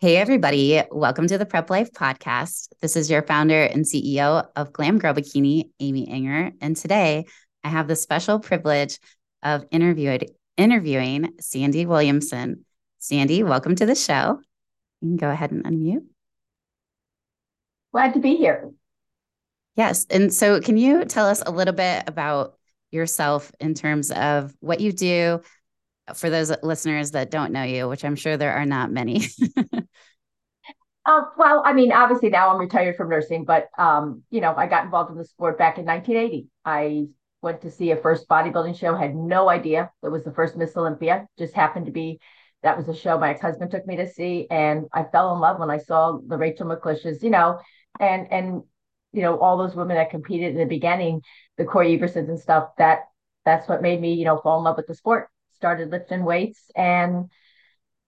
Hey, everybody. Welcome to the Prep Life Podcast. This is your founder and CEO of Glam Girl Bikini, Amy Ehinger. And today I have the special privilege of interviewed, interviewing Sandy Williamson. Sandy, welcome to the show. You can go ahead and unmute. Glad to be here. Yes. And so, can you tell us a little bit about yourself in terms of what you do for those listeners that don't know you, which I'm sure there are not many? Uh, well, I mean, obviously now I'm retired from nursing, but um, you know, I got involved in the sport back in 1980. I went to see a first bodybuilding show, had no idea it was the first Miss Olympia. Just happened to be that was a show my ex-husband took me to see, and I fell in love when I saw the Rachel McLishes, you know, and and you know all those women that competed in the beginning, the Cory Eversons and stuff. That that's what made me, you know, fall in love with the sport. Started lifting weights and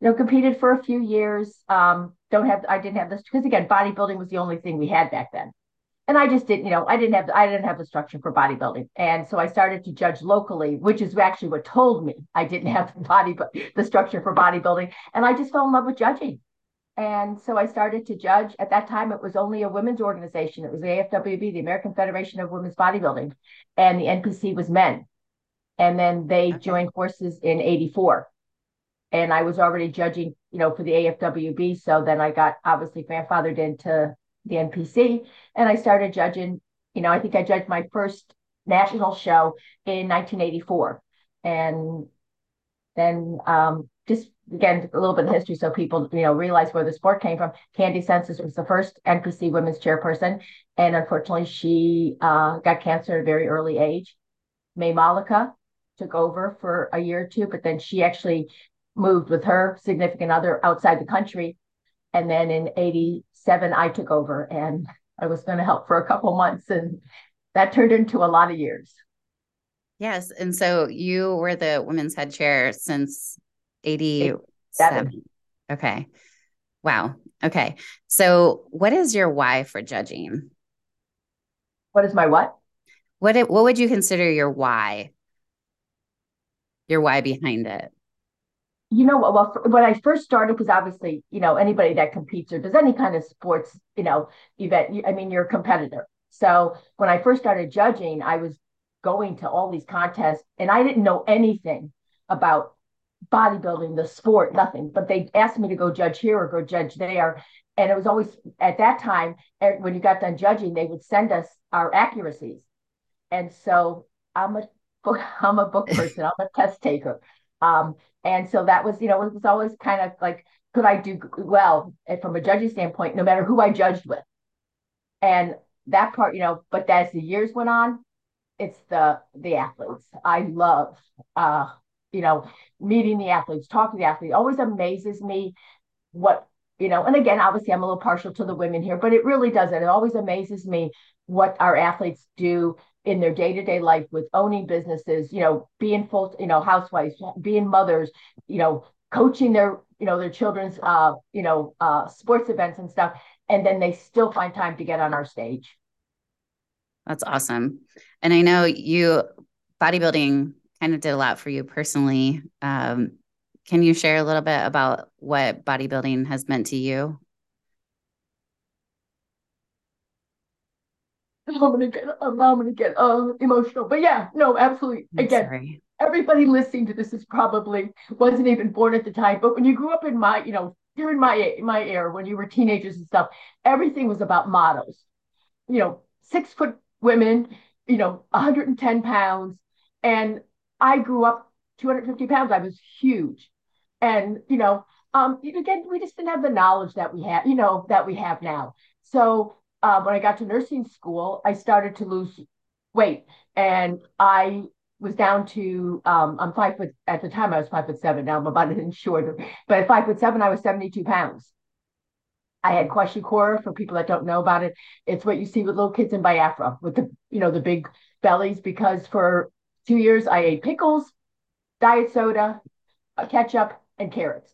you know competed for a few years. Um, don't have I didn't have this because again, bodybuilding was the only thing we had back then. And I just didn't, you know, I didn't have I didn't have the structure for bodybuilding. And so I started to judge locally, which is actually what told me I didn't have the body but the structure for bodybuilding. And I just fell in love with judging. And so I started to judge. At that time, it was only a women's organization. It was the AFWB, the American Federation of Women's Bodybuilding, and the NPC was men. And then they okay. joined forces in 84 and I was already judging, you know, for the AFWB. So then I got obviously grandfathered into the NPC and I started judging, you know, I think I judged my first national show in 1984. And then um, just again, a little bit of history so people, you know, realize where the sport came from. Candy Csencsits was the first NPC women's chairperson. And unfortunately, she uh, got cancer at a very early age. May Malika took over for a year or two, but then she actually moved with her significant other outside the country. And then in 87, I took over and I was going to help for a couple months. And that turned into a lot of years. Yes. And so you were the women's head chair since 87. Okay. Wow. Okay. So what is your why for judging? What is my what? What what would you consider your why? Your why behind it? you know what? Well, when I first started, because obviously, you know, anybody that competes or does any kind of sports, you know, event, I mean, you're a competitor. So when I first started judging, I was going to all these contests and I didn't know anything about bodybuilding, the sport, nothing. But they asked me to go judge here or go judge there. And it was always at that time, when you got done judging, they would send us our accuracies. And so I'm a book, I'm a book person, I'm a test taker. Um, and so that was, you know, it was always kind of like, could I do well from a judging standpoint, no matter who I judged with? And that part, you know, but as the years went on, it's the the athletes. I love uh, you know, meeting the athletes, talking to the athletes. always amazes me what, you know, and again, obviously I'm a little partial to the women here, but it really doesn't. It always amazes me what our athletes do in their day-to-day life with owning businesses you know being full you know housewives being mothers you know coaching their you know their children's uh you know uh sports events and stuff and then they still find time to get on our stage. That's awesome. And i know you bodybuilding kind of did a lot for you personally. Um can you share a little bit about what bodybuilding has meant to you I'm gonna get I'm gonna get uh, emotional. But yeah, no, absolutely. I'm Again, sorry. everybody listening to this is probably wasn't even born at the time. But when you grew up in my, you know, during my my era, when you were teenagers and stuff, everything was about models. You know, six foot women, you know, 110 pounds. And I grew up 250 pounds. I was huge. And, you know, um, again, we just didn't have the knowledge that we have, you know, that we have now. So uh, when I got to nursing school, I started to lose weight, and I was down to um, I'm five foot at the time I was five foot seven. Now I'm about an inch shorter, but at five foot seven I was 72 pounds. I had kwashiorkor for people that don't know about it. It's what you see with little kids in Biafra with the you know the big bellies because for two years I ate pickles, diet soda, uh, ketchup, and carrots,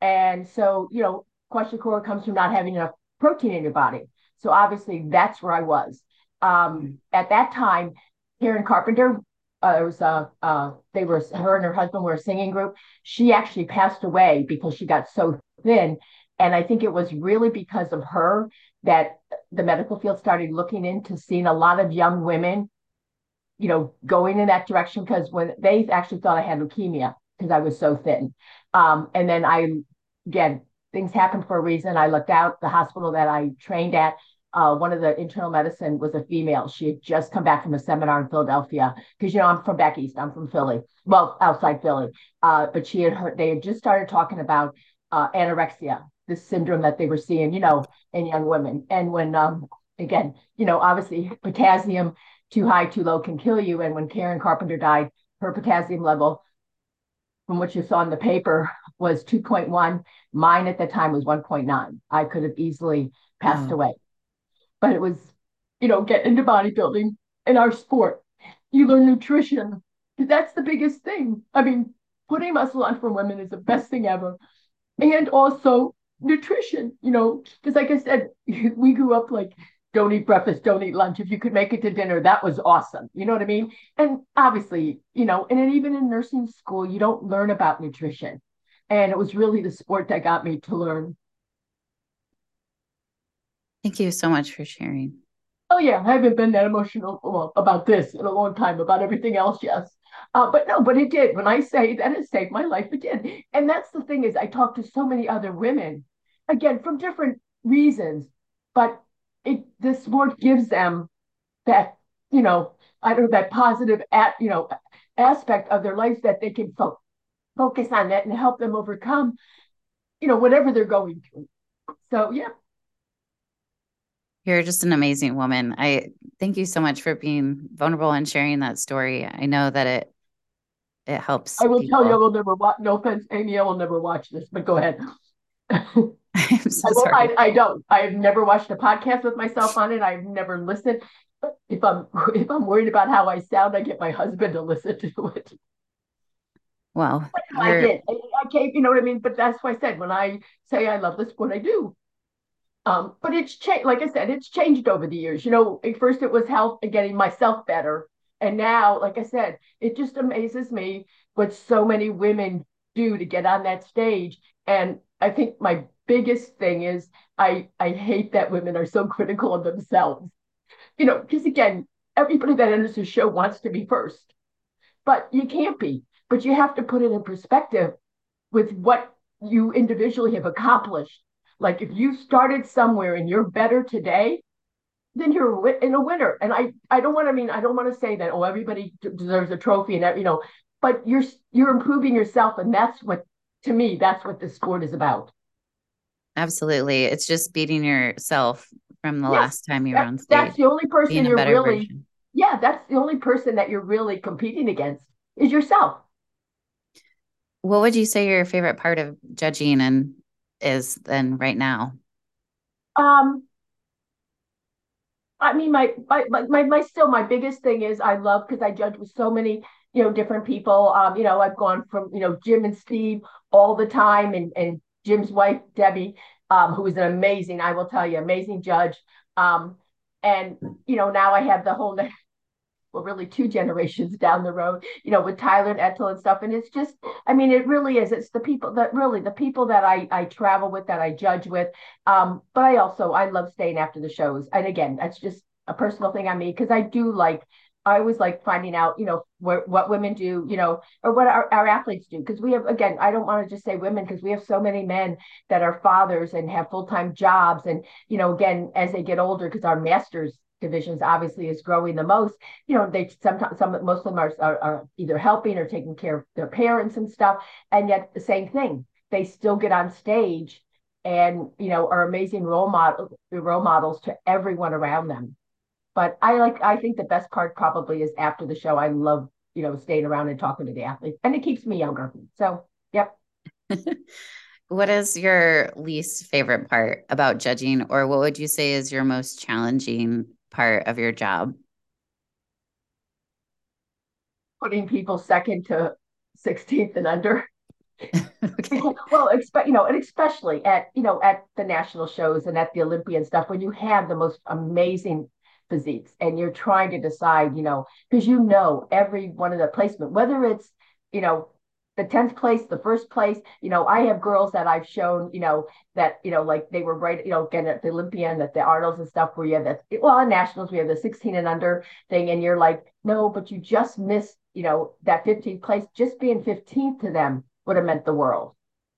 and so you know kwashiorkor comes from not having enough protein in your body. So obviously that's where I was. Um, at that time, Karen Carpenter, uh, was a, uh, they were, her and her husband were a singing group. She actually passed away because she got so thin. And I think it was really because of her that the medical field started looking into seeing a lot of young women, you know, going in that direction because when they actually thought I had leukemia because I was so thin. Um, and then I, again, things happen for a reason. I looked out the hospital that I trained at. Uh, one of the internal medicine was a female. She had just come back from a seminar in Philadelphia because you know I'm from back east. I'm from Philly, well outside Philly. Uh, but she had heard they had just started talking about uh, anorexia, this syndrome that they were seeing, you know, in young women. And when um, again, you know, obviously potassium too high, too low can kill you. And when Karen Carpenter died, her potassium level from what you saw in the paper was 2.1. Mine at the time was 1.9. I could have easily passed mm. away. But it was, you know, get into bodybuilding in our sport. You learn nutrition. That's the biggest thing. I mean, putting muscle on for women is the best thing ever. And also nutrition, you know, because like I said, we grew up like don't eat breakfast, don't eat lunch. If you could make it to dinner, that was awesome. You know what I mean? And obviously, you know, and even in nursing school, you don't learn about nutrition. And it was really the sport that got me to learn. Thank you so much for sharing. Oh yeah, I haven't been that emotional well, about this in a long time. About everything else, yes, uh, but no, but it did. When I say that it saved my life, it did. And that's the thing is, I talked to so many other women, again from different reasons, but it the sport gives them that you know I don't know that positive at you know aspect of their lives that they can fo- focus on that and help them overcome you know whatever they're going through. So yeah. You're just an amazing woman. I thank you so much for being vulnerable and sharing that story. I know that it it helps. I will people. tell you, I will never watch. No offense, Amy, I will never watch this. But go ahead. I'm so I, sorry. I, I, don't. I've never watched a podcast with myself on it. I've never listened. If I'm if I'm worried about how I sound, I get my husband to listen to it. Well, I did. I, I can't. You know what I mean? But that's why I said when I say I love this, what I do. Um, but it's changed. Like I said, it's changed over the years. You know, at first it was health and getting myself better, and now, like I said, it just amazes me what so many women do to get on that stage. And I think my biggest thing is I I hate that women are so critical of themselves. You know, because again, everybody that enters the show wants to be first, but you can't be. But you have to put it in perspective with what you individually have accomplished. Like if you started somewhere and you're better today, then you're in a winner. And I I don't want to mean I don't want to say that oh everybody deserves a trophy and you know, but you're you're improving yourself, and that's what to me that's what the sport is about. Absolutely. It's just beating yourself from the yes, last time you were on stage. That's the only person you're really version. Yeah, that's the only person that you're really competing against is yourself. What would you say your favorite part of judging and is then right now? Um I mean my my my, my still my biggest thing is I love because I judge with so many you know different people um you know I've gone from you know Jim and Steve all the time and and Jim's wife, Debbie, um, who is an amazing, I will tell you, amazing judge. Um, and, you know, now I have the whole, well, really two generations down the road, you know, with Tyler and Ethel and stuff. And it's just, I mean, it really is. It's the people that really, the people that I, I travel with, that I judge with. Um, but I also, I love staying after the shows. And again, that's just a personal thing on me because I do like I always like finding out, you know, what, women do, you know, or what our, our athletes do. Because we have, again, I don't want to just say women because we have so many men that are fathers and have full time jobs. And, you know, again, as they get older, because our masters divisions obviously is growing the most, you know, they sometimes, some, most of them are, are, are either helping or taking care of their parents and stuff. And yet the same thing, they still get on stage and, you know, are amazing role model, role models to everyone around them but I like I think the best part probably is after the show. I love, you know, staying around and talking to the athletes. And it keeps me younger. So yep. what is your least favorite part about judging, or what would you say is your most challenging part of your job? Putting people second to 16th and under. okay. well, expect you know, and especially at you know at the national shows and at the Olympian stuff when you have the most amazing physiques and you're trying to decide, you know, because you know every one of the placement, whether it's, you know, the 10th place, the first place. You know, I have girls that I've shown, you know, that, you know, like they were right, you know, again at the Olympia and at the Arnolds and stuff where you have that, well, on nationals, we have the 16 and under thing. And you're like, no, but you just missed, you know, that 15th place. Just being 15th to them would have meant the world.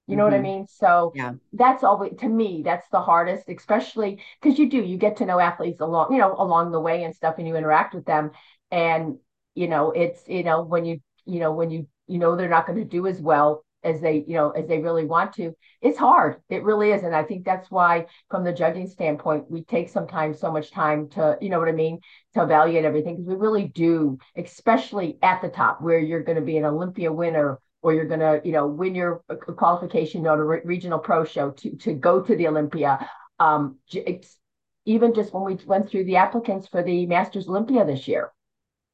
You know mm-hmm. what I mm-hmm. mean? So yeah. that's always to me, that's the hardest, especially because you do, you get to know athletes along, you know, along the way and stuff, and you interact with them. And, you know, it's, you know, when you, you know, when you you know they're not going to do as well as they you know as they really want to. It's hard. It really is. And i think that's why from the judging standpoint we take sometimes so much time to you know what i mean to evaluate everything because we really do especially at the top where you're going to be an olympia winner or you're going to you know win your qualification you know to re- regional pro show to to go to the olympia. Um even just when we went through the applicants for the masters olympia this year.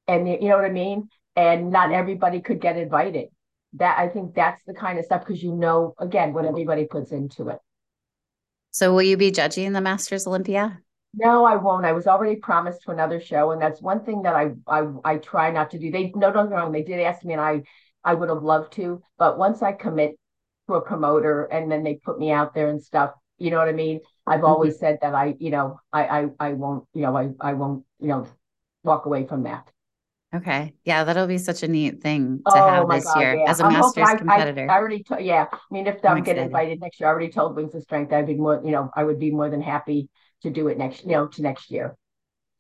And you know what i mean and not everybody could get invited. That I think that's the kind of stuff because you know again what everybody puts into it. So will you be judging the Masters Olympia? No, I won't. I was already promised to another show, and that's one thing that I I I try not to do. They no, don't get wrong. They did ask me, and I I would have loved to, but once I commit to a promoter, and then they put me out there and stuff, you know what I mean. I've mm-hmm. always said that I, you know, I I I won't, you know, I I won't, you know, walk away from that. Okay. Yeah, that'll be such a neat thing to oh, have this God, year yeah. as a I'm masters competitor. I, I already told, yeah. I mean, if I'm, I'm getting invited next year, I already told Wings of Strength I'd be more, you know, I would be more than happy to do it next, you know, to next year.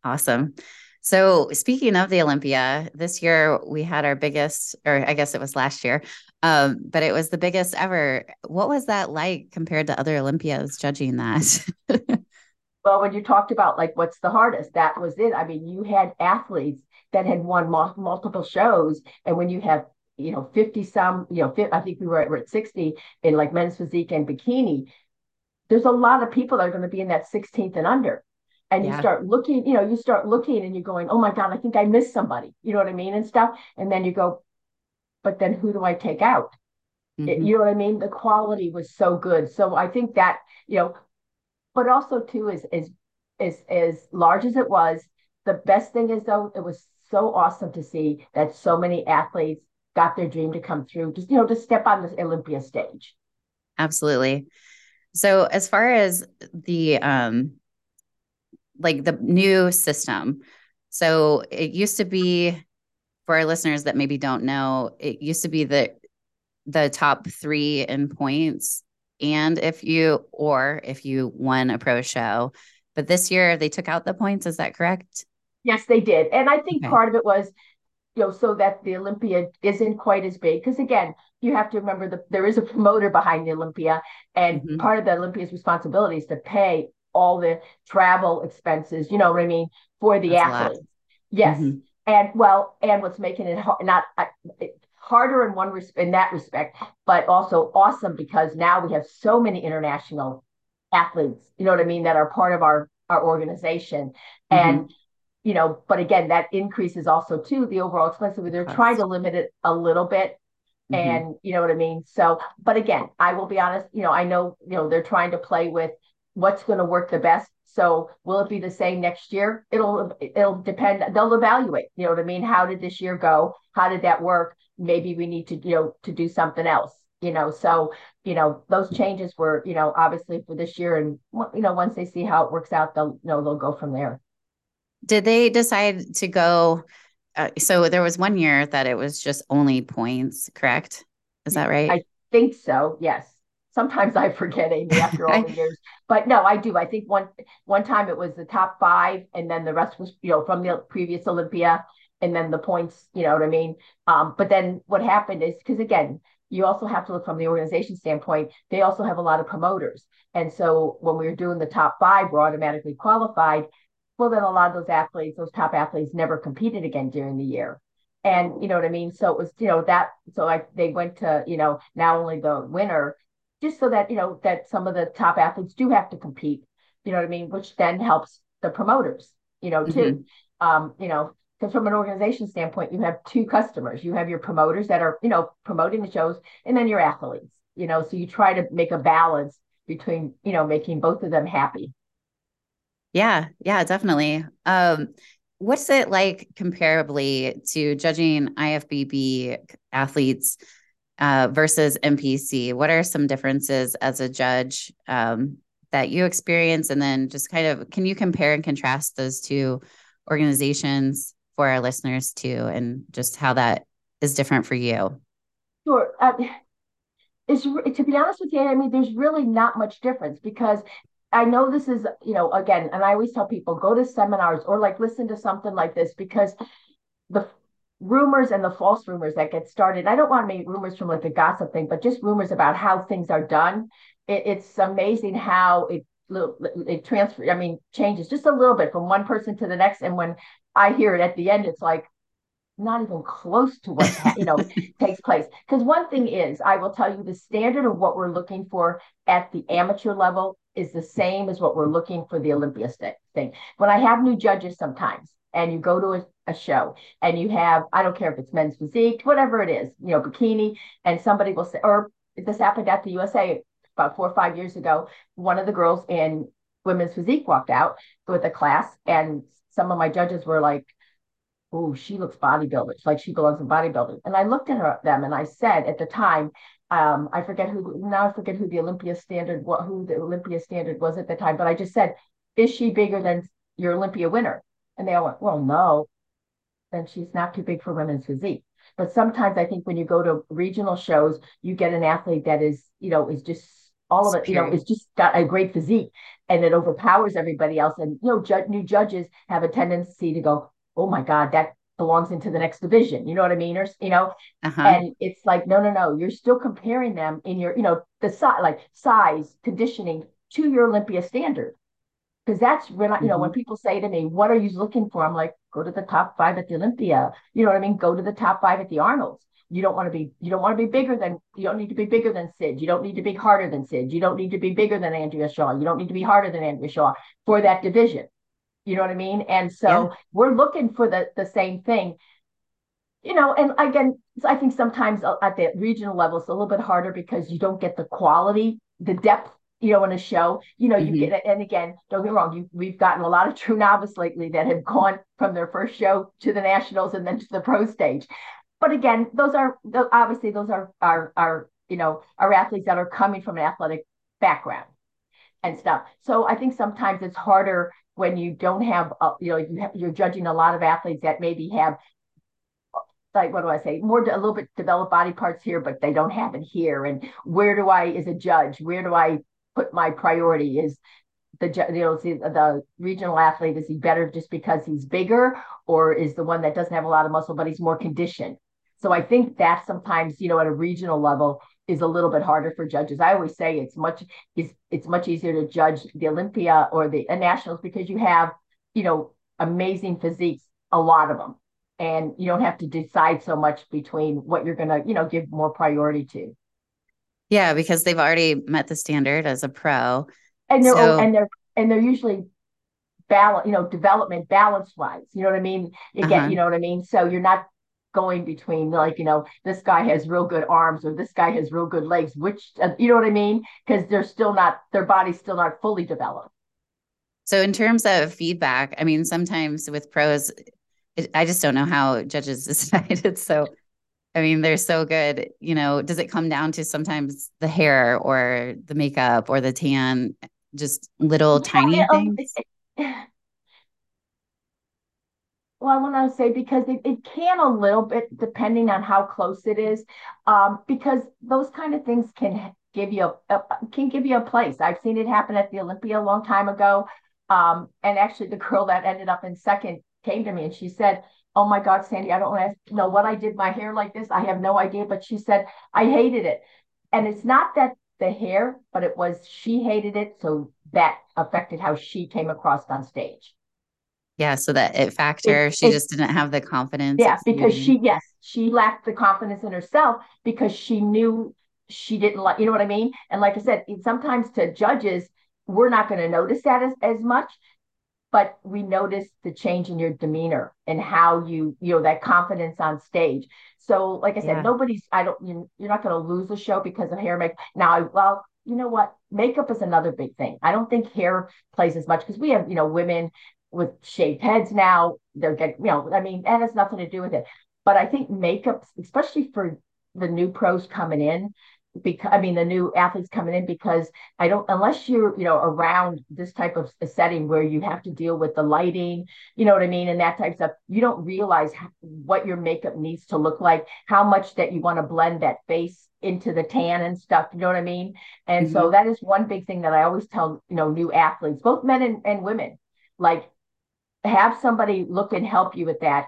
Awesome. So speaking of the Olympia, this year we had our biggest, or I guess it was last year, um, but it was the biggest ever. What was that like compared to other Olympias judging that? well, when you talked about like what's the hardest, that was it. I mean, you had athletes that had won multiple shows. And when you have, you know, 50 some, you know, I think we were at, we're at 60 in like men's physique and bikini, there's a lot of people that are going to be in that 16th and under. And yeah. you start looking, you know, you start looking and you're going, oh my God, I think I missed somebody. You know what I mean? And stuff. And then you go, but then who do I take out? Mm-hmm. It, you know what I mean? The quality was so good. So I think that, you know, but also too is is is as large as it was, the best thing is though, it was so awesome to see that so many athletes got their dream to come through, just, you know, to step on this Olympia stage. Absolutely. So as far as the, um, like the new system, so it used to be for our listeners that maybe don't know, it used to be the the top three in points, and if you or if you won a pro show. But this year they took out the points. Is that correct? Yes, they did. And I think okay. part of it was, you know, so that the Olympia isn't quite as big. Because again, you have to remember that there is a promoter behind the Olympia, and mm-hmm. part of the Olympia's responsibility is to pay all the travel expenses, you know what I mean, for the That's athletes. Yes. Mm-hmm. And well, and what's making it hard, not uh, harder in one res- in that respect, but also awesome because now we have so many international athletes, you know what I mean, that are part of our our organization. Mm-hmm. And you know, but again, that increases also too the overall expense. So they're trying to limit it a little bit. Mm-hmm. And you know what I mean? So, but again, I will be honest, you know, I know, you know, they're trying to play with what's going to work the best. So will it be the same next year? It'll it'll depend. They'll evaluate. You know what I mean? How did this year go? How did that work? Maybe we need to you know to do something else. You know, so you know those changes were you know obviously for this year, and you know once they see how it works out, they'll you know they'll go from there did they decide to go? Uh, so there was one year that it was just only points, correct? Is that right? I think so. Yes. Sometimes I forget Amy after all the years, but no, I do. I think one one time it was the top five, and then the rest was you know from the previous Olympia, and then the points. You know what I mean? Um, but then what happened is because again, you also have to look from the organization standpoint. They also have a lot of promoters, and so when we were doing the top five, we're automatically qualified well, then a lot of those athletes, those top athletes, never competed again during the year. And you know what I mean? So it was, you know, that so like they went to, you know, not only the winner, just so that, you know, that some of the top athletes do have to compete, you know what I mean? Which then helps the promoters, you know, too. Mm-hmm. Um, you know, because from an organization standpoint, you have two customers. You have your promoters that are, you know, promoting the shows, and then your athletes, you know, so you try to make a balance between, you know, making both of them happy. Yeah, yeah, definitely. Um, what's it like comparably to judging IFBB athletes uh, versus NPC? What are some differences as a judge um, that you experience? And then just kind of can you compare and contrast those two organizations for our listeners too, and just how that is different for you? Sure. Uh, it's, to be honest with you, I mean, there's really not much difference because I know this is, you know, again, and I always tell people go to seminars or like listen to something like this because the rumors and the false rumors that get started. I don't want to make rumors from like a gossip thing, but just rumors about how things are done. It, it's amazing how it it transfer. I mean, changes just a little bit from one person to the next. And when I hear it at the end, it's like not even close to what you know takes place. Because one thing is, I will tell you, the standard of what we're looking for at the amateur level is the same as what we're looking for the Olympia thing. When I have new judges, sometimes and you go to a, a, show and you have I don't care if it's men's physique, whatever it is, you know, bikini, and somebody will say, or this happened at the USA about four or five years ago. One of the girls in women's physique walked out with a class, and some of my judges were like, "Oh, she looks bodybuilder. like she belongs in bodybuilding." And I looked at her them and I said at the time, um, I forget who now I forget who the Olympia standard what who the Olympia standard was at the time, but I just said, "Is she bigger than your Olympia winner?" And they all went, well, no, then she's not too big for women's physique. But sometimes I think when you go to regional shows, you get an athlete that is, you know, is just all of it, you know, is just got a great physique and it overpowers everybody else. And, you know, ju- new judges have a tendency to go, oh my God, that belongs into the next division. You know what I mean? Or, you know, uh-huh. and it's like, no, no, no, you're still comparing them in your, you know, the size, like size, conditioning to your Olympia standard because that's when I, you know, mm-hmm. when people say to me, "What are you looking for?" I'm like, "Go to the top five at the Olympia." You know what I mean? Go to the top five at the Arnold's. You don't want to be, you don't want to be bigger than, you don't need to be bigger than Sid. You don't need to be harder than Sid. You don't need to be bigger than Andrea Shaw. You don't need to be harder than Andrea Shaw for that division. You know what I mean? And so yeah. we're looking for the the same thing. You know, and again, I think sometimes at the regional level it's a little bit harder because you don't get the quality, the depth you know, in a show, you know, you mm-hmm. get, and again, don't get wrong, you, we've gotten a lot of true novice lately that have gone from their first show to the nationals and then to the pro stage. But again, those are obviously those are are are you know are athletes that are coming from an athletic background and stuff. So I think sometimes it's harder when you don't have, a, you know, you have, you're judging a lot of athletes that maybe have like what do I say? More a little bit developed body parts here, but they don't have it here. And where do I, as a judge, where do I put my priority is the you know the regional athlete is he better just because he's bigger or is the one that doesn't have a lot of muscle but he's more conditioned so i think that sometimes you know at a regional level is a little bit harder for judges i always say it's much it's, it's much easier to judge the olympia or the nationals because you have you know amazing physiques a lot of them and you don't have to decide so much between what you're going to you know give more priority to yeah, because they've already met the standard as a pro. And they're so, and they're and they're usually balance, you know, development balance wise. You know what I mean? Again, uh-huh. you know what I mean? So you're not going between like, you know, this guy has real good arms or this guy has real good legs, which uh, you know what I mean? Because they're still not their body's still not fully developed. So in terms of feedback, I mean, sometimes with pros, I just don't know how judges decide. It's so I mean, they're so good. You know, does it come down to sometimes the hair or the makeup or the tan, just little yeah, tiny um, things? Well, I want to say because it, it can a little bit depending on how close it is, um, because those kind of things can give you a, a, can give you a place. I've seen it happen at the Olympia a long time ago, um, and actually the girl that ended up in second came to me and she said, oh my God, Sandy, I don't want to know what I did my hair like this. I have no idea. But she said, I hated it. And it's not that the hair, but it was she hated it. So that affected how she came across on stage. Yeah. So that it factor, it, she it, just didn't have the confidence. Yeah. Because she, yes, she lacked the confidence in herself because she knew she didn't like, you know what I mean? And like I said, sometimes to judges, we're not going to notice that as, as much but we notice the change in your demeanor and how you you know that confidence on stage so like i said yeah. nobody's i don't you, you're not going to lose the show because of hair make now I, well you know what makeup is another big thing i don't think hair plays as much because we have you know women with shaved heads now they're getting you know i mean that has nothing to do with it but i think makeup especially for the new pros coming in because I mean the new athletes coming in because I don't unless you're you know around this type of setting where you have to deal with the lighting, you know what I mean, and that type of stuff, you don't realize what your makeup needs to look like, how much that you want to blend that face into the tan and stuff, you know what I mean? And mm-hmm. so that is one big thing that I always tell, you know, new athletes, both men and, and women, like have somebody look and help you with that.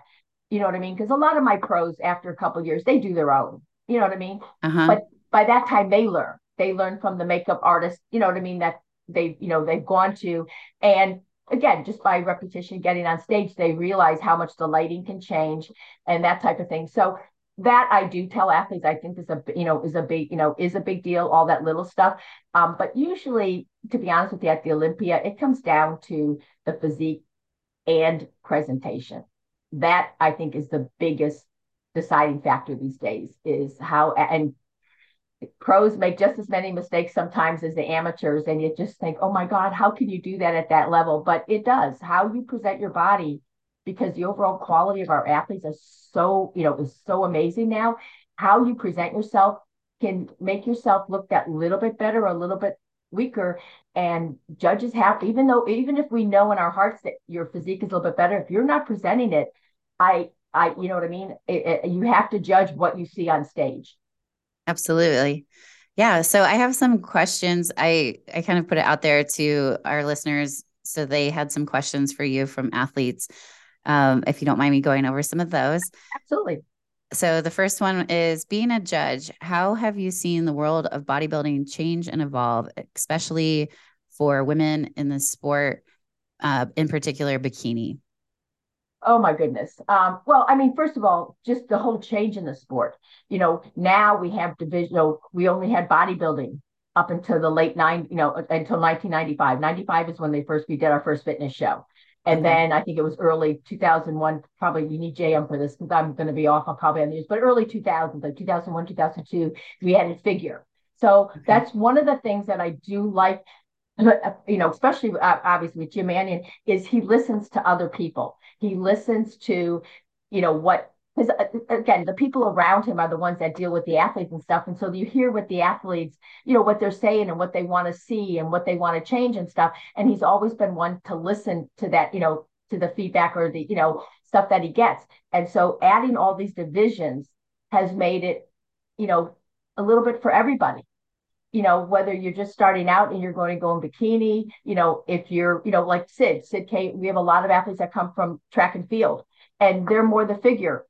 You know what I mean? Because a lot of my pros after a couple years, they do their own. You know what I mean? Uh-huh. But by that time they learn they learn from the makeup artist you know what i mean that they you know they've gone to and again just by repetition getting on stage they realize how much the lighting can change and that type of thing so that i do tell athletes i think is a you know is a big you know is a big deal all that little stuff um, but usually to be honest with you at the olympia it comes down to the physique and presentation. That i think is the biggest deciding factor these days is how and pros make just as many mistakes sometimes as the amateurs and you just think oh my god how can you do that at that level? But it does. How you present your body because the overall quality of our athletes is so you know is so amazing now how you present yourself can make yourself look that little bit better a little bit weaker and judges have even though even if we know in our hearts that your physique is a little bit better if you're not presenting it i i you know what i mean it, it, you have to judge what you see on stage Absolutely. Yeah. So I have some questions. I I kind of put it out there to our listeners. So they had some questions for you from athletes. Um, if you don't mind me going over some of those. Absolutely. So the first one is being a judge. How have you seen the world of bodybuilding change and evolve, especially for women in the sport, uh, in particular bikini? Oh my goodness. Um, well, I mean, first of all, just the whole change in the sport. You know, now we have division. You know, we only had bodybuilding up until the late nine. You know, until 1995. 95 is when they first we did our first fitness show, and okay. then I think it was early 2001. Probably you need JM for this because I'm going to be off. I'll probably on the news, but early 2000s, like 2001, 2002, we had a figure. So okay. that's one of the things that I do like you know, especially uh, obviously with Jim Manion, is he listens to other people. He listens to, you know, what because uh, again, the people around him are the ones that deal with the athletes and stuff. And so you hear what the athletes, you know, what they're saying and what they want to see and what they want to change and stuff. And he's always been one to listen to that, you know, to the feedback or the, you know, stuff that he gets. And so adding all these divisions has made it, you know, a little bit for everybody you know, whether you're just starting out and you're going to go in bikini, you know, if you're, you know, like Sid, Sid kate we have a lot of athletes that come from track and field and they're more the figure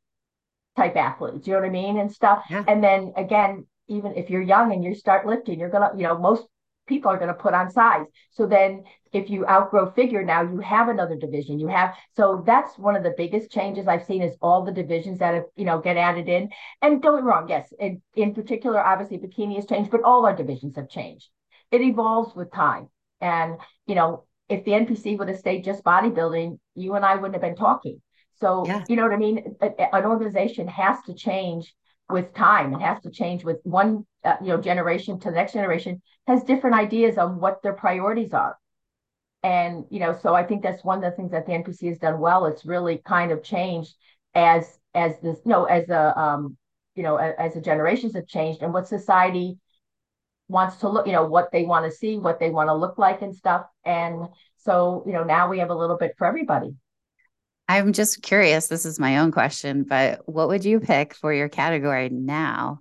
type athletes, you know what I mean? And stuff. Yeah. And then again, even if you're young and you start lifting, you're gonna, you know, most people are going to put on size. So then if you outgrow figure now, you have another division. You have so that's one of the biggest changes I've seen is all the divisions that have, you know, get added in. And don't get wrong, yes, in, in particular, obviously bikini has changed, but all our divisions have changed. It evolves with time. And, you know, if the NPC would have stayed just bodybuilding, you and I wouldn't have been talking. So, yeah. you know what I mean? An organization has to change with time. It has to change with one uh, you know generation to the next generation has different ideas on what their priorities are. And you know, so I think that's one of the things that the NPC has done well. It's really kind of changed as as this you know as a um you know as, as the generations have changed and what society wants to look you know what they want to see what they want to look like and stuff and so you know now we have a little bit for everybody I'm just curious. This is my own question, but what would you pick for your category now?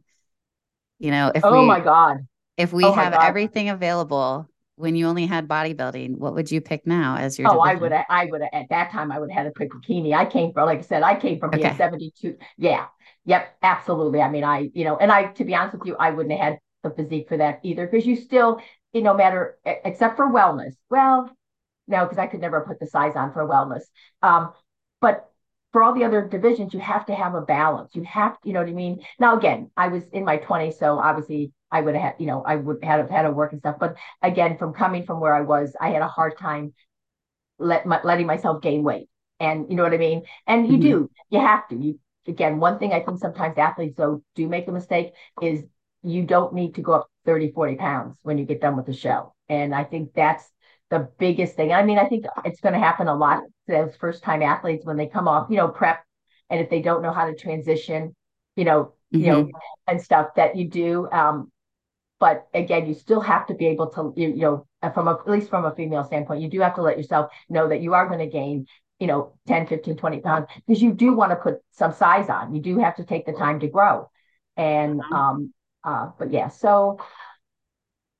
You know, if oh we, my god, if we oh have everything available when you only had bodybuilding, what would you pick now as your? Oh, division? I would. I would at that time. I would have had a pick bikini. I came from, like I said, I came from being 72. Yeah. Yep. Absolutely. I mean, I, you know, and I, to be honest with you, I wouldn't have had the physique for that either because you still, you know, matter except for wellness. Well, no, because I could never put the size on for wellness. Um, but for all the other divisions, you have to have a balance. You have, to, you know what I mean? Now, again, I was in my 20s, so obviously I would have had, you know, I would have had to work and stuff. But again, from coming from where I was, I had a hard time let my, letting myself gain weight. And you know what I mean? And you mm-hmm. do, you have to. You again, one thing I think sometimes athletes though do make a mistake is you don't need to go up 30, 40 pounds when you get done with the show. And I think that's the biggest thing. I mean, I think it's going to happen a lot to those first time athletes when they come off, you know, prep. And if they don't know how to transition, you know, mm-hmm. you know, mm-hmm. and stuff that you do. Um, but again, you still have to be able to, you, you know, from a, at least from a female standpoint, you do have to let yourself know that you are going to gain, you know, 10, 15, 20 pounds because you do want to put some size on. You do have to take the time to grow. And, uh-huh. um, uh, but yeah, so,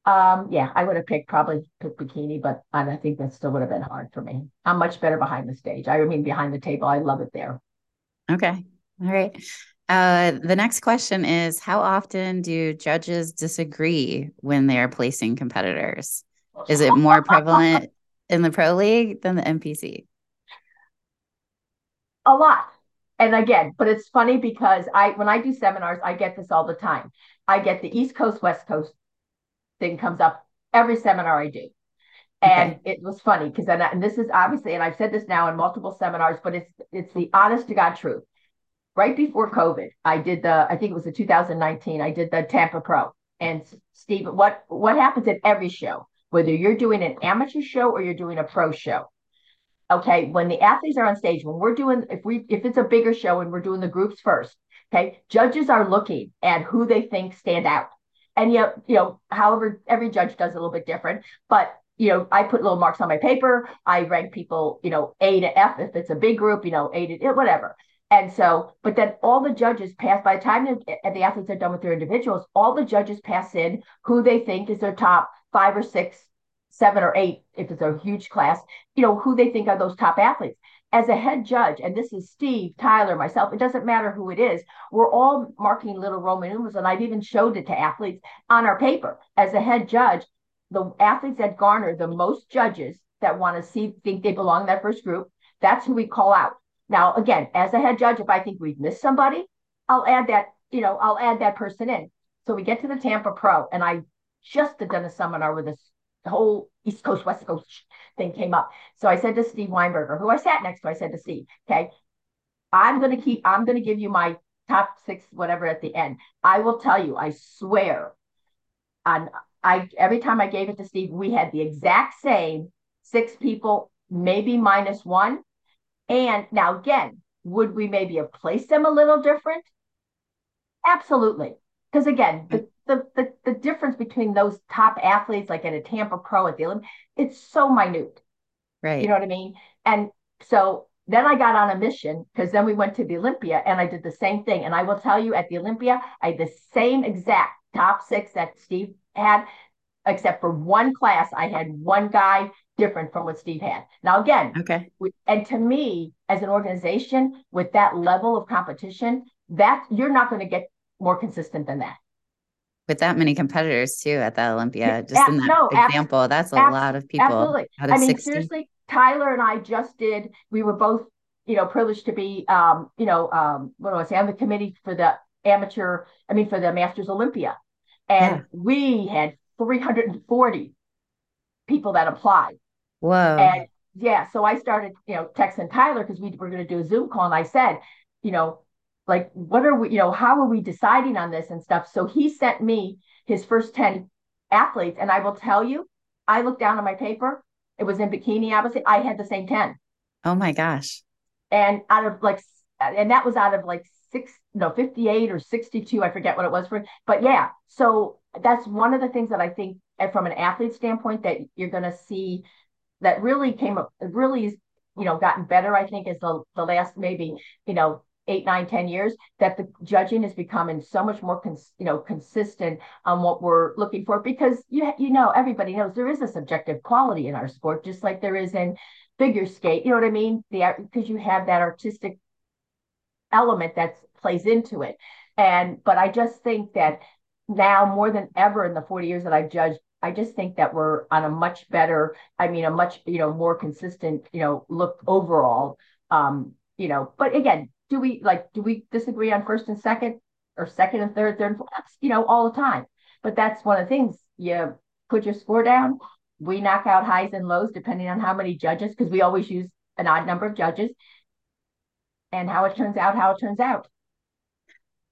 um, yeah, I would have picked probably picked bikini, but I think that still would have been hard for me. I'm much better behind the stage. I mean, behind the table, I love it there. Okay. All right. Uh, the next question is How often do judges disagree when they are placing competitors? Is it more prevalent in the pro league than the NPC? A lot. And again, but it's funny because I when I do seminars, I get this all the time. I get the East Coast, West Coast thing comes up every seminar I do. And okay. it was funny because then, and this is obviously, and I've said this now in multiple seminars, but it's it's the honest to God truth right before COVID, I did the, I think it was the 2019, I did the Tampa Pro. And Steve, what what happens at every show, whether you're doing an amateur show or you're doing a pro show? Okay, when the athletes are on stage, when we're doing, if we if it's a bigger show and we're doing the groups first, okay, judges are looking at who they think stand out. And yet, you know, however, every judge does a little bit different, but you know, I put little marks on my paper. I rank people, you know, A to F if it's a big group, you know, A to whatever. And so, but then all the judges pass by the time the, the athletes are done with their individuals, all the judges pass in who they think is their top five or six, seven or eight, if it's a huge class, you know, who they think are those top athletes. As a head judge, and this is Steve, Tyler, myself, it doesn't matter who it is, we're all marking little Roman numerals. And I've even showed it to athletes on our paper. As a head judge, the athletes that garner the most judges that want to see, think they belong in that first group, that's who we call out. Now, again, as a head judge, if I think we've missed somebody, I'll add that, you know, I'll add that person in. So we get to the Tampa Pro, and I just done a seminar with this whole East Coast, West Coast thing came up. So I said to Steve Weinberger, who I sat next to, I said to Steve, okay, I'm going to keep, I'm going to give you my top six, whatever at the end. I will tell you, I swear on, I, every time I gave it to Steve, we had the exact same six people, maybe minus one. And now, again, would we maybe have placed them a little different? Absolutely. Because again, the, the, the, the, difference between those top athletes, like at a Tampa Pro at the Olympic, it's so minute. Right. You know what I mean? And so then I got on a mission because then we went to the Olympia and I did the same thing. And I will tell you at the Olympia, I had the same exact top six that Steve had, except for one class. I had one guy different from what Steve had. Now, again, okay. We, and to me, as an organization with that level of competition, that you're not going to get more consistent than that. With that many competitors too at the Olympia, just in that no, example, abs- that's a abs- lot of people. Absolutely. I mean, 60. seriously, Tyler and I just did. We were both, you know, privileged to be, um, you know, um, what do I say? On the committee for the amateur. I mean, for the Masters Olympia, and yeah. we had 340 people that applied. Whoa. And yeah, so I started, you know, texting Tyler because we were going to do a Zoom call. And I said, you know, like, what are we, you know, how are we deciding on this and stuff? So he sent me his first 10 athletes. And I will tell you, I looked down on my paper. It was in bikini, obviously. I had the same 10. Oh my gosh. And out of like, and that was out of like six, no, 58 or 62. I forget what it was for. But yeah, so that's one of the things that I think eh, from an athlete standpoint that you're going to see that really came up, really, is, you know, gotten better, I think, is the, the last maybe, you know, eight, nine, ten years, that the judging is becoming so much more, cons- you know, consistent on what we're looking for. Because you, you know, everybody knows there is a subjective quality in our sport, just like there is in figure skate. You know what I mean? The because you have that artistic element that plays into it. And but I just think that now more than ever in the 40 years that I've judged, I just think that we're on a much better, I mean, a much, you know, more consistent, you know, look overall. Um, you know, but again, do we like do we disagree on first and second or second and third, third and fourth? You know, all the time. But that's one of the things. You put your score down. We knock out highs and lows depending on how many judges, because we always use an odd number of judges. And how it turns out, how it turns out.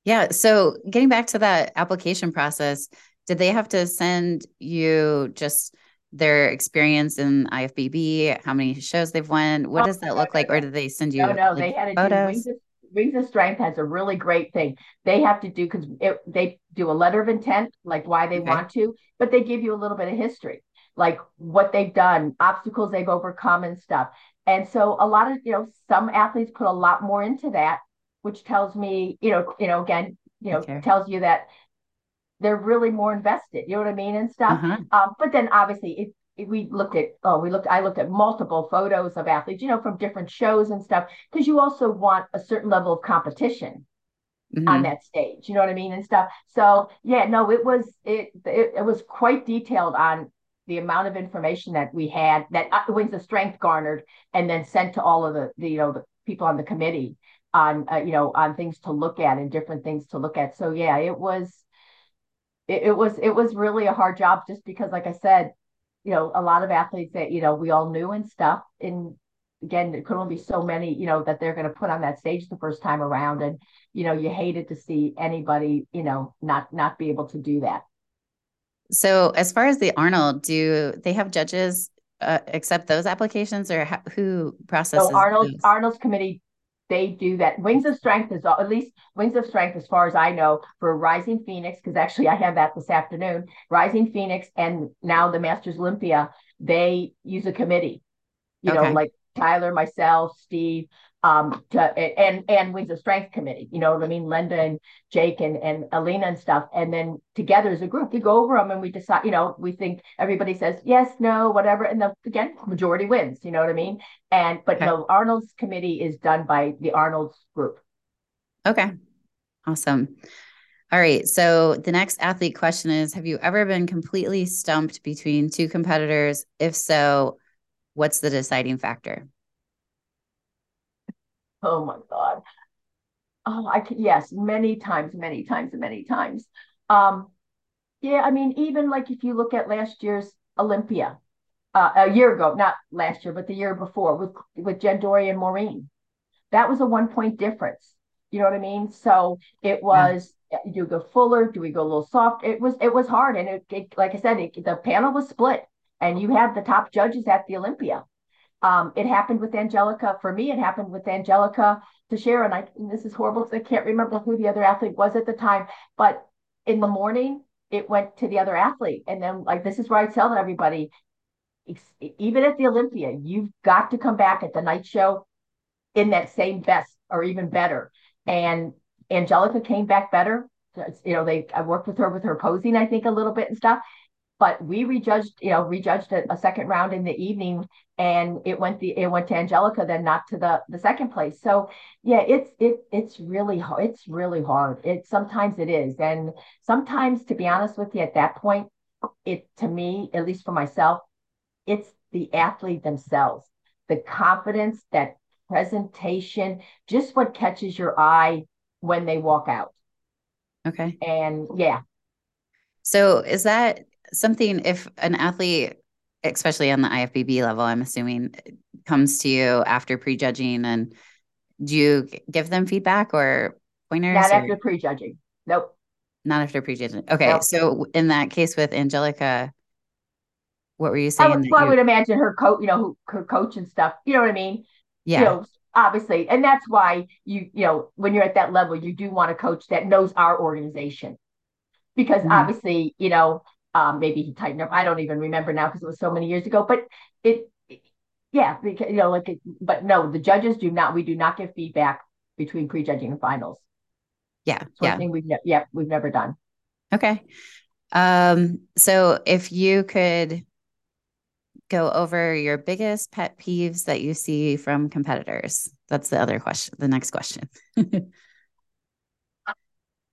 Yeah. So getting back to that application process, did they have to send you just their experience in IFBB, how many shows they've won? What oh, does that look like? Or did they send you no, no, like they had to photos? Do, Wings of Strength has a really great thing. They have to do because they do a letter of intent, like why they okay. want to, but they give you a little bit of history, like what they've done, obstacles they've overcome, and stuff. And so a lot of you know some athletes put a lot more into that, which tells me you know you know again you know okay. tells you that they're really more invested. You know what I mean and stuff. Uh-huh. Um, but then obviously it we looked at oh we looked i looked at multiple photos of athletes you know from different shows and stuff because you also want a certain level of competition mm-hmm. on that stage you know what i mean and stuff so yeah no it was it, it, it was quite detailed on the amount of information that we had that uh, the strength garnered and then sent to all of the, the you know the people on the committee on uh, you know on things to look at and different things to look at so yeah it was it, it was it was really a hard job just because like i said you know, a lot of athletes that, you know, we all knew and stuff. And again, there could only be so many, you know, that they're going to put on that stage the first time around. And, you know, you hated to see anybody, you know, not, not be able to do that. So as far as the Arnold, do they have judges uh, accept those applications or who processes? So Arnold, those? Arnold's committee they do that. Wings of Strength is at least Wings of Strength, as far as I know, for Rising Phoenix, because actually I have that this afternoon. Rising Phoenix and now the Masters Olympia, they use a committee. You okay. know, like Tyler, myself, Steve, um, to, and and Wings of Strength Committee. You know what I mean? Linda and Jake and and Alina and stuff. And then together as a group, we go over them and we decide. You know, we think everybody says yes, no, whatever, and the again majority wins. You know what I mean? And but okay. no, Arnold's committee is done by the Arnold's group. Okay, awesome. All right. So the next athlete question is Have you ever been completely stumped between two competitors? If so, what's the deciding factor? Oh my God. Oh, I can, yes, many times, many times, many times. Um, yeah, I mean, even like if you look at last year's Olympia, uh, a year ago, not last year, but the year before with with Jen Dorie and Maureen, that was a one point difference. You know what I mean? So it was. Yeah. Do we go fuller? Do we go a little soft? It was it was hard, and it, it like I said, it, the panel was split, and you had the top judges at the Olympia. Um, it happened with Angelica. For me, it happened with Angelica Teixeira. And, I, and this is horrible because I can't remember who the other athlete was at the time. But in the morning, it went to the other athlete. And then, like, this is where I tell everybody, even at the Olympia, you've got to come back at the night show in that same best or even better. And Angelica came back better. You know, they I worked with her with her posing, I think, a little bit and stuff but we rejudged, you know, rejudged a, a, second round in the evening, and it went the it went to Angelica, then not to the the second place. So yeah, it's it it's really hard. It's really hard. It sometimes it is, and sometimes, to be honest with you, at that point, it to me, at least for myself, it's the athlete themselves, the confidence, that presentation, just what catches your eye when they walk out. Okay. And yeah. So is that something if an athlete especially on the IFBB level I'm assuming comes to you after prejudging and do you give them feedback or pointers not after prejudging nope not after prejudging okay nope. so in that case with Angelica what were you saying? I, well, I would imagine her coach, you know, her coach and stuff. You know what I mean? Yeah. You know, obviously, and that's why you, you know, when you're at that level, you do want a coach that knows our organization, because mm-hmm. obviously, you know, um, maybe he tightened up. I don't even remember now because it was so many years ago. But it, yeah, because, you know, like, it, but no, the judges do not. We do not give feedback between prejudging and finals. Yeah, yeah. Thing we've ne- yeah we've never done. Okay. Um. So if you could go over your biggest pet peeves that you see from competitors, that's the other question. The next question.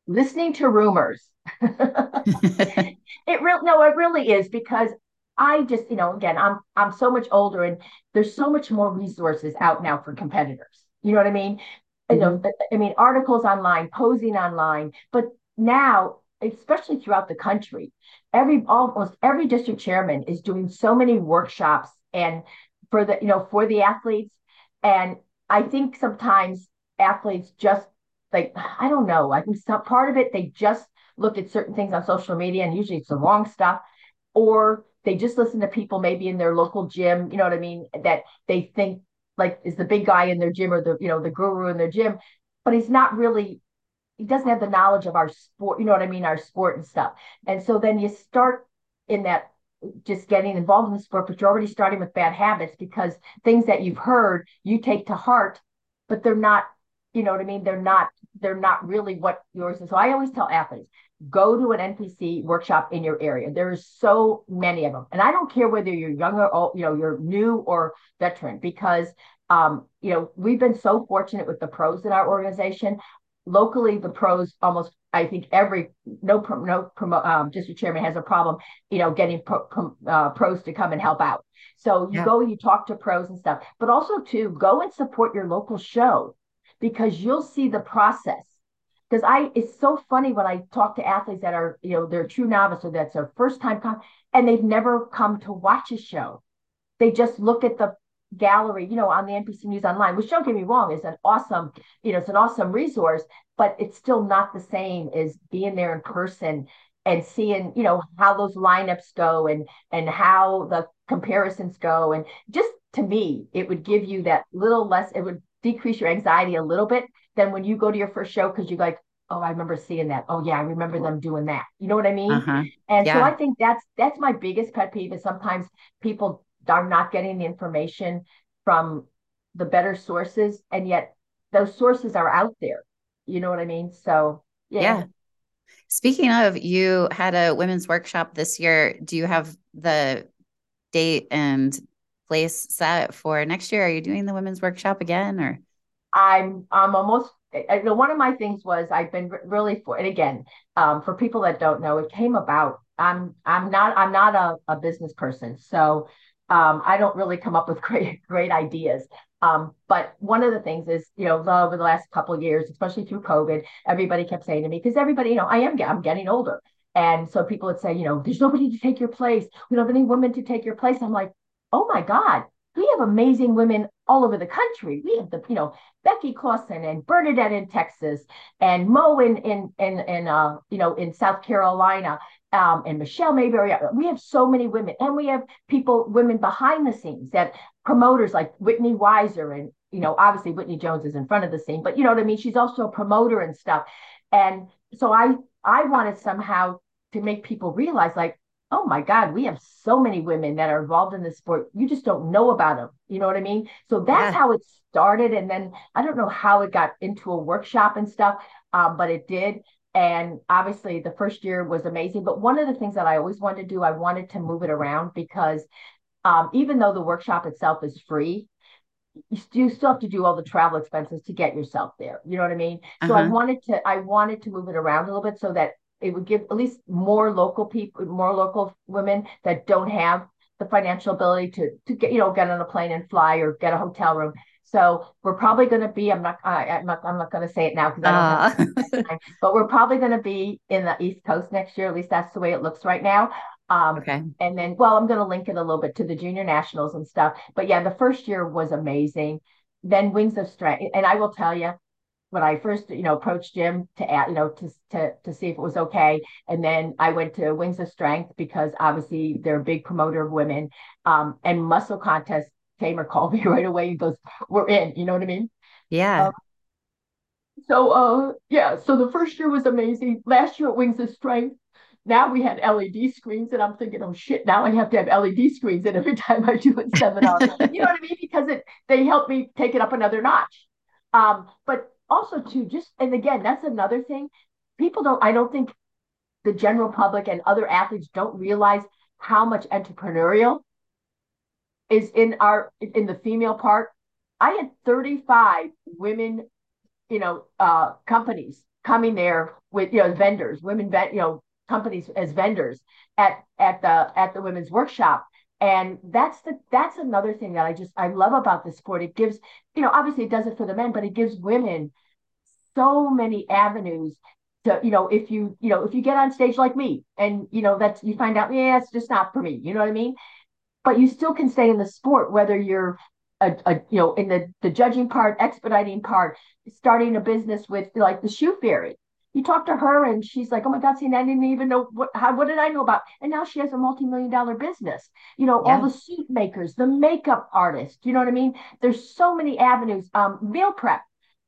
Listening to rumors. it real no, it really is because I just, you know, again, I'm I'm so much older and there's so much more resources out now for competitors. You know what I mean? Mm-hmm. You know, mm-hmm. I mean, articles online, posing online, but now, especially throughout the country, every almost every district chairman is doing so many workshops and for the, you know, for the athletes. And I think sometimes athletes just like, I don't know, I think some part of it, they just look at certain things on social media and usually it's the wrong stuff or they just listen to people maybe in their local gym you know what i mean that they think like is the big guy in their gym or the you know the guru in their gym but he's not really he doesn't have the knowledge of our sport, you know what I mean, our sport and stuff. And so then you start in that just getting involved in the sport, but you're already starting with bad habits because things that you've heard you take to heart, but they're not, you know what I mean? They're not, they're not really what yours is. So I always tell athletes, go to an NPC workshop in your area. There's so many of them. And I don't care whether you're young or, old, you know, you're new or veteran, because um, you know, we've been so fortunate with the pros in our organization locally the pros almost I think every no no um, district chairman has a problem, you know, getting pro, uh, pros to come and help out. So you yeah. go, you talk to pros and stuff, but also to go and support your local show because you'll see the process. Because I, it's so funny when I talk to athletes that are, you know, they're true novice or that's their first time come, and they've never come to watch a show. They just look at the gallery, you know, on the NPC News Online, which don't get me wrong, is an awesome, you know, it's an awesome resource, but it's still not the same as being there in person and seeing, you know, how those lineups go and and how the comparisons go. And just to me, it would give you that little less, it would decrease your anxiety a little bit than when you go to your first show because you're like, oh, I remember seeing that. Oh yeah, I remember them doing that. You know what I mean? Uh-huh. And yeah. so I think that's that's my biggest pet peeve is sometimes people are not getting the information from the better sources and yet those sources are out there you know what i mean so yeah. yeah. speaking of you had a women's workshop this year do you have the date and place set for next year are you doing the women's workshop again or i'm i'm almost I, know one of my things was I've been really for and again um, for people that don't know it came about I'm I'm not I'm not a, a business person so um, I don't really come up with great great ideas. Um, but one of the things is, you know, over the last couple of years, especially through COVID, everybody kept saying to me, because everybody, you know, I am I'm getting older. And so people would say, you know, there's nobody to take your place. We don't have any women to take your place. I'm like, oh my God, we have amazing women all over the country. We have the, you know, Becky Clausen and Bernadette in Texas and Mo in in in, in uh, you know, in South Carolina um, and Michelle Mayberry. We have so many women, and we have people, women behind the scenes that promoters like Whitney Weiser, and you know, obviously Whitney Jones is in front of the scene, but you know what I mean. She's also a promoter and stuff, and so I I wanted somehow to make people realize like oh my God, we have so many women that are involved in this sport. You just don't know about them. You know what I mean? So that's yeah. how it started. And then I don't know how it got into a workshop and stuff, um, but it did. And obviously, the first year was amazing. But one of the things that I always wanted to do, I wanted to move it around because um, even though the workshop itself is free, you still have to do all the travel expenses to get yourself there. You know what I mean? Uh-huh. So I uh-huh. wanted to I wanted to move it around a little bit so that it would give at least more local people, more local women that don't have the financial ability to to get you know get on a plane and fly or get a hotel room. So we're probably going to be. I'm not. I, am not. I'm not going to say it now because I don't. Uh. Have time, but we're probably going to be in the East Coast next year. At least that's the way it looks right now. Um, okay. And then, well, I'm going to link it a little bit to the junior nationals and stuff. But yeah, the first year was amazing. Then Wings of Strength, and I will tell you, when I first, you know, approached Jim to add, you know, to to to see if it was okay, and then I went to Wings of Strength because obviously they're a big promoter of women, um, and Muscle Contest. Tamer called me right away and goes, "We're in." You know what I mean? Yeah. Um, so, uh, yeah. So the first year was amazing. Last year at Wings of Strength, now we had LED screens, and I'm thinking, oh shit, now I have to have LED screens And every time I do a seminar. you know what I mean? Because it they help me take it up another notch. Um, but also too just and again that's another thing. People don't i don't think the general public and other athletes don't realize how much entrepreneurial is in our in the female part. I had 35 women you know uh companies coming there with you know vendors women you know companies as vendors at at the at the women's workshop and that's the that's another thing that I just I love about the sport. It gives, you know, obviously it does it for the men, but it gives women so many avenues to, you know, if you, you know, if you get on stage like me and you know that's you find out, yeah, it's just not for me. You know what I mean? But you still can stay in the sport, whether you're a, a, you know in the the judging part expediting part starting a business with like the shoe fairy you talk to her and she's like, oh my God, see, I didn't even know what, how, what did I know about? And now she has a multi-million dollar business, you know, yeah. all the suit makers, the makeup artists, you know what I mean? There's so many avenues. Um, meal prep.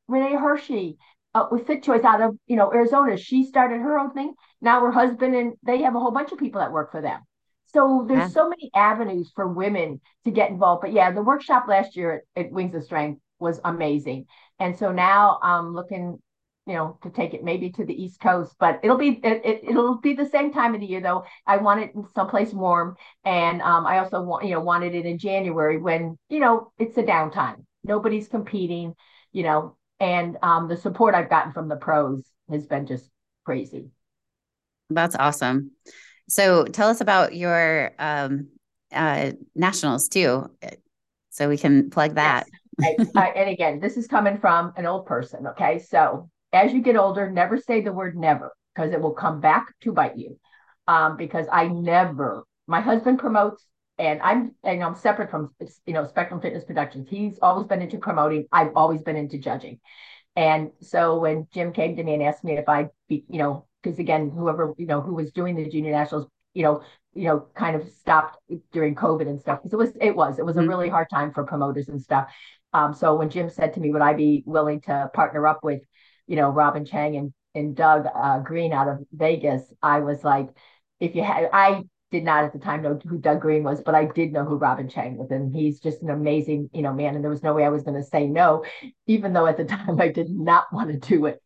Renee Hershey uh, with Fit Choice out of you know Arizona. She started her own thing. Now her husband and they have a whole bunch of people that work for them. So there's yeah. so many avenues for women to get involved. But yeah, the workshop last year at, at Wings of Strength was amazing. And so now I'm looking, you know, to take it maybe to the East Coast, but it'll be it, it will be the same time of the year though. I want it in someplace warm, and um, I also want you know wanted it in January when you know it's a downtime. Nobody's competing, you know, and um, the support I've gotten from the pros has been just crazy. That's awesome. So tell us about your um, uh, nationals too, so we can plug that. Yes. I, I, and again, this is coming from an old person. Okay, so as you get older, never say the word never because it will come back to bite you. Um, because I never, my husband promotes, and I'm and I'm separate from you know Spectrum Fitness Productions. He's always been into promoting. I've always been into judging. And so when Jim came to me and asked me if I'd be, you know, because again, whoever you know who was doing the junior nationals, you know, you know, kind of stopped during COVID and stuff because it was it was it was mm-hmm. a really hard time for promoters and stuff. Um, so when Jim said to me, would I be willing to partner up with, you know, Robin Chang and and Doug uh, Green out of Vegas, I was like, if you had, I did not at the time know who Doug Green was, but I did know who Robin Chang was, and he's just an amazing, you know, man. And there was no way I was going to say no, even though at the time I did not want to do it.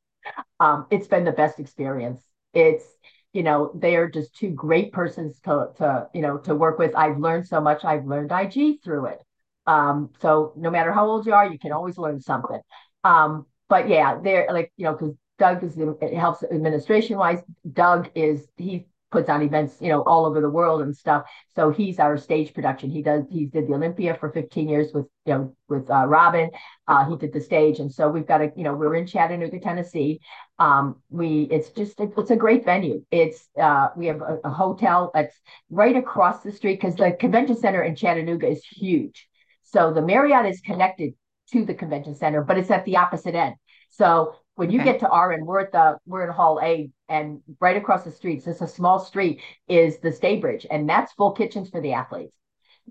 Um, it's been the best experience. It's you know they are just two great persons to to you know to work with. I've learned so much. I've learned ig through it. Um so no matter how old you are you can always learn something. Um but yeah they're like you know because doug is it helps administration wise doug is he puts on events, you know, all over the world and stuff. So he's our stage production. He does he did the Olympia for 15 years with you know with uh, Robin. Uh, he did the stage, and so we've got a you know we're in Chattanooga, Tennessee. Um, we it's just it's a great venue. It's uh, we have a, a hotel that's right across the street because the convention center in Chattanooga is huge. So the Marriott is connected to the convention center, but it's at the opposite end. So when you okay. get to RN, we're at the we're in Hall A, and right across the street, so it's a small street, is the Staybridge, and that's full kitchens for the athletes.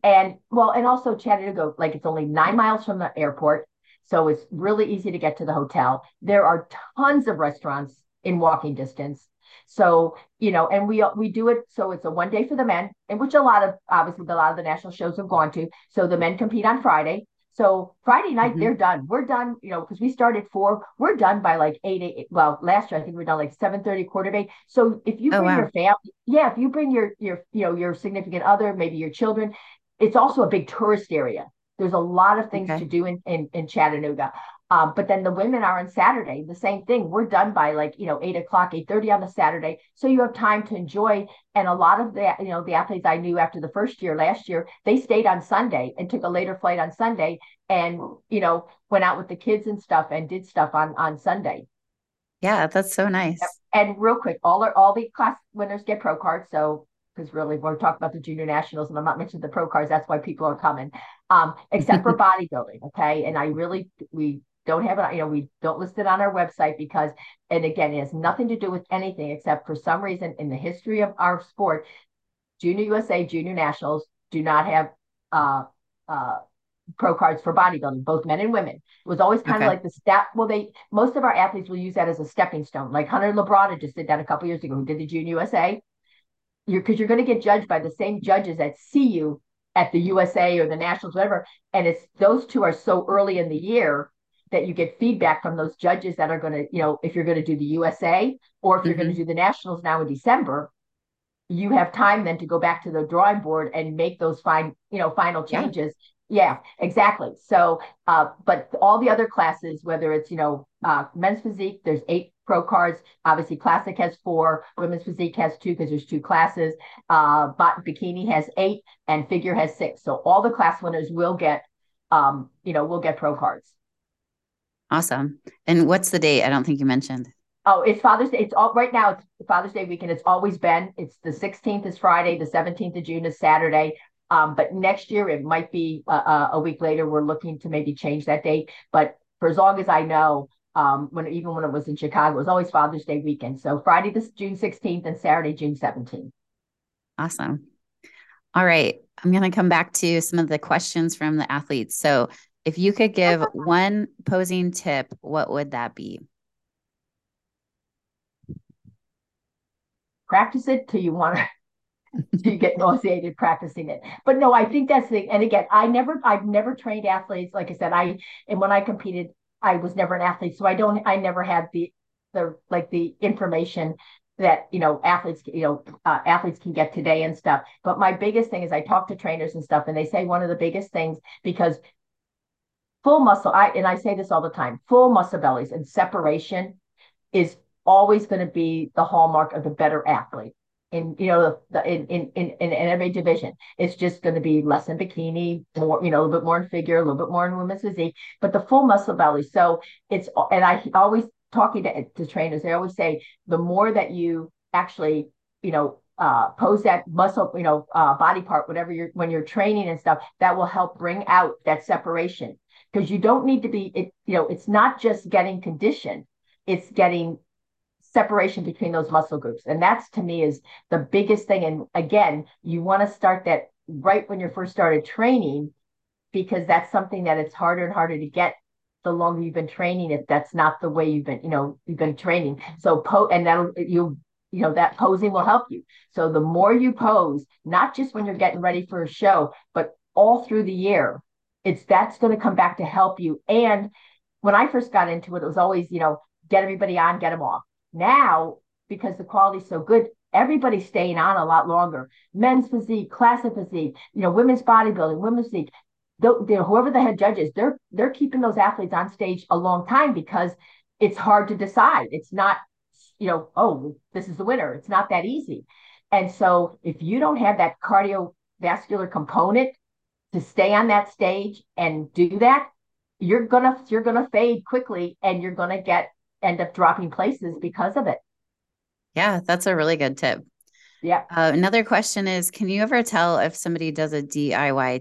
And well, and also Chattanooga, like it's only nine miles from the airport, so it's really easy to get to the hotel. There are tons of restaurants in walking distance. So you know, and we we do it so it's a one day for the men, in which a lot of obviously a lot of the national shows have gone to. So the men compete on Friday, so Friday night, mm-hmm. they're done. We're done, you know, because we started four. We're done by like eight, eight. Well, last year I think we are done like seven thirty, quarter of eight. So if you oh, bring oh, wow. your family, yeah, if you bring your your you know your significant other, maybe your children, it's also a big tourist area. There's a lot of things okay. to do in, in in Chattanooga. Um, but then the women are on Saturday, the same thing. We're done by like, you know, eight o'clock, eight thirty on the Saturday. So you have time to enjoy. And a lot of the, you know, the athletes I knew after the first year, last year, they stayed on Sunday and took a later flight on Sunday and, you know, went out with the kids and stuff and did stuff on on Sunday. Yeah, that's so nice. And real quick, all our all the class winners get pro cards. So because really we're talking about the junior nationals and I'm not mentioning the pro cards. That's why people are coming. Um, except for bodybuilding. Okay. And I really we don't have it, you know, we don't list it on our website because, and again, it has nothing to do with anything except for some reason in the history of our sport, Junior USA, Junior Nationals do not have uh, uh, pro cards for bodybuilding, both men and women. It was always kind okay. of like the step. Well, they most of our athletes will use that as a stepping stone. Like Hunter Labrada just did that a couple years ago, who did the Junior USA. You're because you're going to get judged by the same judges that see you at the USA or the Nationals, whatever. And it's those two are so early in the year that you get feedback from those judges that are going to, you know, if you're going to do the USA or if you're mm-hmm. going to do the nationals now in December, you have time then to go back to the drawing board and make those fine, you know, final changes. Yeah, yeah exactly. So, uh, but all the other classes, whether it's, you know, uh, men's physique, there's eight pro cards. Obviously, classic has four. Women's physique has two because there's two classes. Uh, but bikini has eight, and figure has six. So all the class winners will get, um, you know, will get pro cards. Awesome. And what's the date? I don't think you mentioned. Oh, it's Father's Day. It's all right now. It's Father's Day weekend. It's always been. It's the 16th is Friday. The 17th of June is Saturday. Um, but next year it might be uh, uh, a week later. We're looking to maybe change that date. But for as long as I know, um, when even when it was in Chicago, it was always Father's Day weekend. So Friday this June 16th and Saturday June 17th. Awesome. All right. I'm going to come back to some of the questions from the athletes. So If you could give one posing tip, what would that be? Practice it till you want to you get nauseated practicing it. But no, I think that's the and again, I never I've never trained athletes. Like I said, I and when I competed, I was never an athlete. So I don't I never had the the like the information that you know athletes you know uh, athletes can get today and stuff but my biggest thing is i talk to trainers and stuff and they say one of the biggest things because full muscle i and i say this all the time full muscle bellies and separation is always going to be the hallmark of the better athlete in you know the, in, in in in every division. It's just going to be less in bikini, more you know a little bit more in figure, a little bit more in women's physique, but the full muscle belly. So it's and I always talking to, to trainers, they always say the more that you actually you know uh, pose that muscle, you know, uh, body part, whatever you're when you're training and stuff, that will help bring out that separation because you don't need to be it. You know, it's not just getting conditioned; it's getting separation between those muscle groups. And that's to me is the biggest thing. And again, you want to start that right when you're first started training, because that's something that it's harder and harder to get the longer you've been training if that's not the way you've been, you know, you've been training. So po and that'll you you know that posing will help you. So the more you pose, not just when you're getting ready for a show, but all through the year, it's that's going to come back to help you. And when I first got into it, it was always, you know, get everybody on, get them off. Now, because the quality's so good, everybody's staying on a lot longer. Men's physique, classic physique, you know, women's bodybuilding, women's physique. whoever the head judges, they're they're keeping those athletes on stage a long time because it's hard to decide. It's not, you know, oh, this is the winner. It's not that easy. And so if you don't have that cardiovascular component to stay on that stage and do that, you're gonna you're gonna fade quickly and you're gonna get end up dropping places because of it. Yeah, that's a really good tip. Yeah. Uh, another question is Can you ever tell if somebody does a DIY